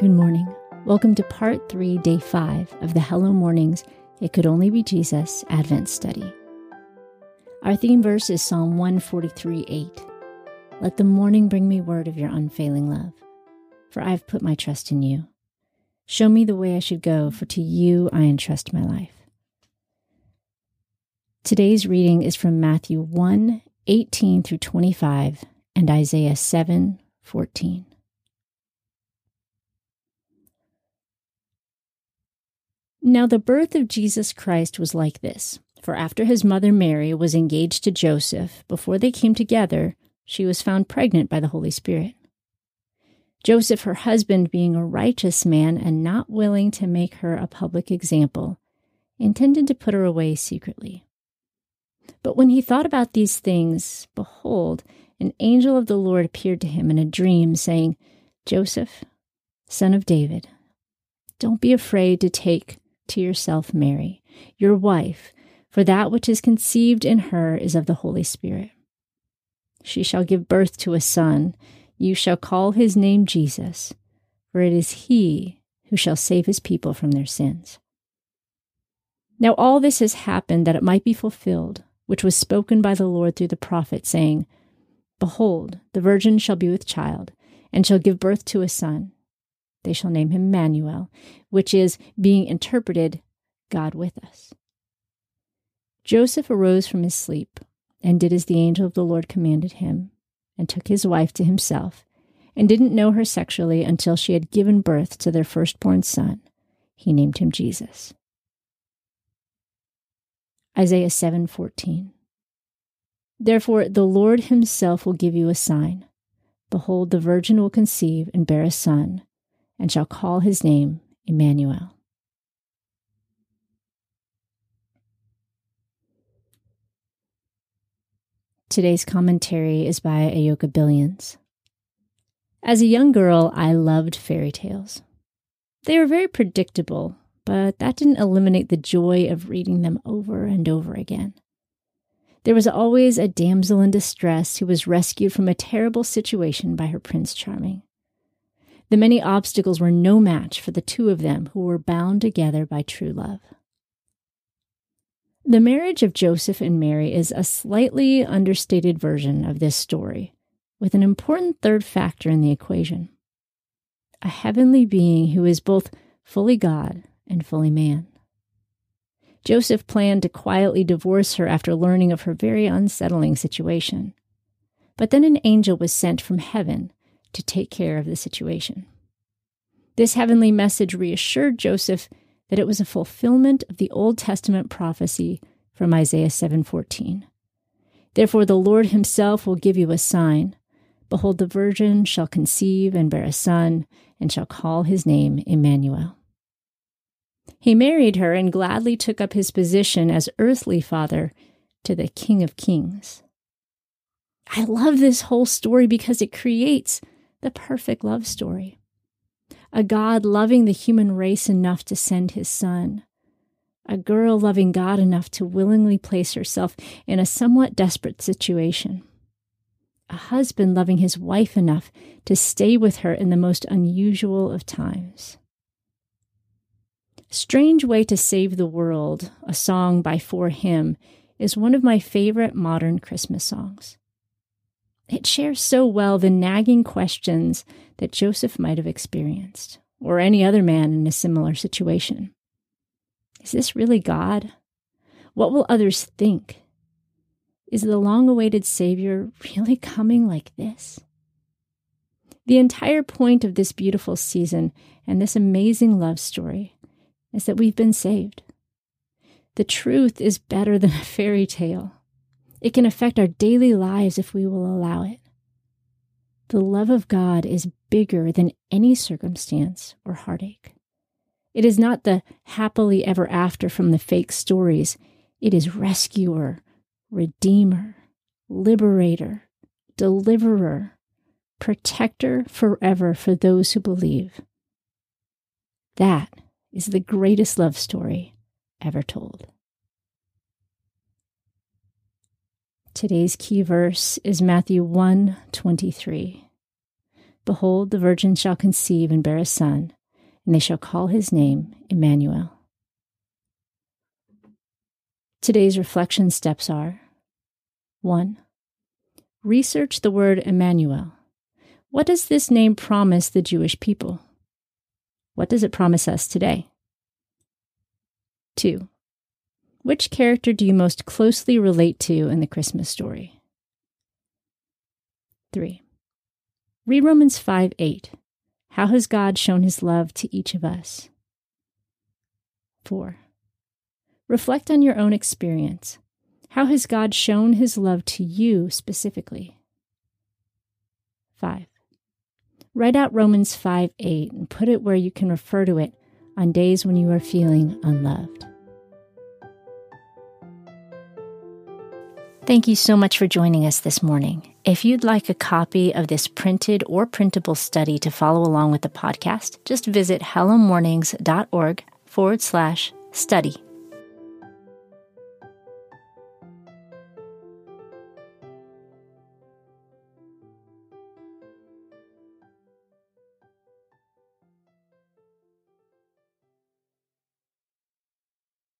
Good morning. Welcome to part three, day five of the Hello Mornings It Could Only Be Jesus Advent Study. Our theme verse is Psalm 143 8. Let the morning bring me word of your unfailing love, for I have put my trust in you. Show me the way I should go, for to you I entrust my life. Today's reading is from Matthew 1 18 through 25 and Isaiah 7 14. Now, the birth of Jesus Christ was like this. For after his mother Mary was engaged to Joseph, before they came together, she was found pregnant by the Holy Spirit. Joseph, her husband, being a righteous man and not willing to make her a public example, intended to put her away secretly. But when he thought about these things, behold, an angel of the Lord appeared to him in a dream, saying, Joseph, son of David, don't be afraid to take to yourself Mary, your wife, for that which is conceived in her is of the Holy Spirit. She shall give birth to a son. You shall call his name Jesus, for it is he who shall save his people from their sins. Now all this has happened that it might be fulfilled, which was spoken by the Lord through the prophet, saying, Behold, the virgin shall be with child, and shall give birth to a son they shall name him Manuel, which is, being interpreted, God with us. Joseph arose from his sleep and did as the angel of the Lord commanded him, and took his wife to himself, and didn't know her sexually until she had given birth to their firstborn son. He named him Jesus. Isaiah 7:14 Therefore the Lord himself will give you a sign. Behold, the virgin will conceive and bear a son and shall call his name Emmanuel. Today's commentary is by Ayoka Billions. As a young girl, I loved fairy tales. They were very predictable, but that didn't eliminate the joy of reading them over and over again. There was always a damsel in distress who was rescued from a terrible situation by her Prince Charming. The many obstacles were no match for the two of them who were bound together by true love. The marriage of Joseph and Mary is a slightly understated version of this story, with an important third factor in the equation a heavenly being who is both fully God and fully man. Joseph planned to quietly divorce her after learning of her very unsettling situation. But then an angel was sent from heaven to take care of the situation. This heavenly message reassured Joseph that it was a fulfillment of the Old Testament prophecy from Isaiah 7:14. Therefore the Lord himself will give you a sign. Behold the virgin shall conceive and bear a son and shall call his name Emmanuel. He married her and gladly took up his position as earthly father to the King of Kings. I love this whole story because it creates the perfect love story. A God loving the human race enough to send his son. A girl loving God enough to willingly place herself in a somewhat desperate situation. A husband loving his wife enough to stay with her in the most unusual of times. Strange Way to Save the World, a song by 4Him, is one of my favorite modern Christmas songs. It shares so well the nagging questions that Joseph might have experienced, or any other man in a similar situation. Is this really God? What will others think? Is the long awaited Savior really coming like this? The entire point of this beautiful season and this amazing love story is that we've been saved. The truth is better than a fairy tale. It can affect our daily lives if we will allow it. The love of God is bigger than any circumstance or heartache. It is not the happily ever after from the fake stories. It is rescuer, redeemer, liberator, deliverer, protector forever for those who believe. That is the greatest love story ever told. Today's key verse is Matthew 1 23. Behold, the virgin shall conceive and bear a son, and they shall call his name Emmanuel. Today's reflection steps are 1. Research the word Emmanuel. What does this name promise the Jewish people? What does it promise us today? 2. Which character do you most closely relate to in the Christmas story? 3. Read Romans 5 8. How has God shown his love to each of us? 4. Reflect on your own experience. How has God shown his love to you specifically? 5. Write out Romans 5 8 and put it where you can refer to it on days when you are feeling unloved. Thank you so much for joining us this morning. If you'd like a copy of this printed or printable study to follow along with the podcast, just visit hellomornings.org forward slash study.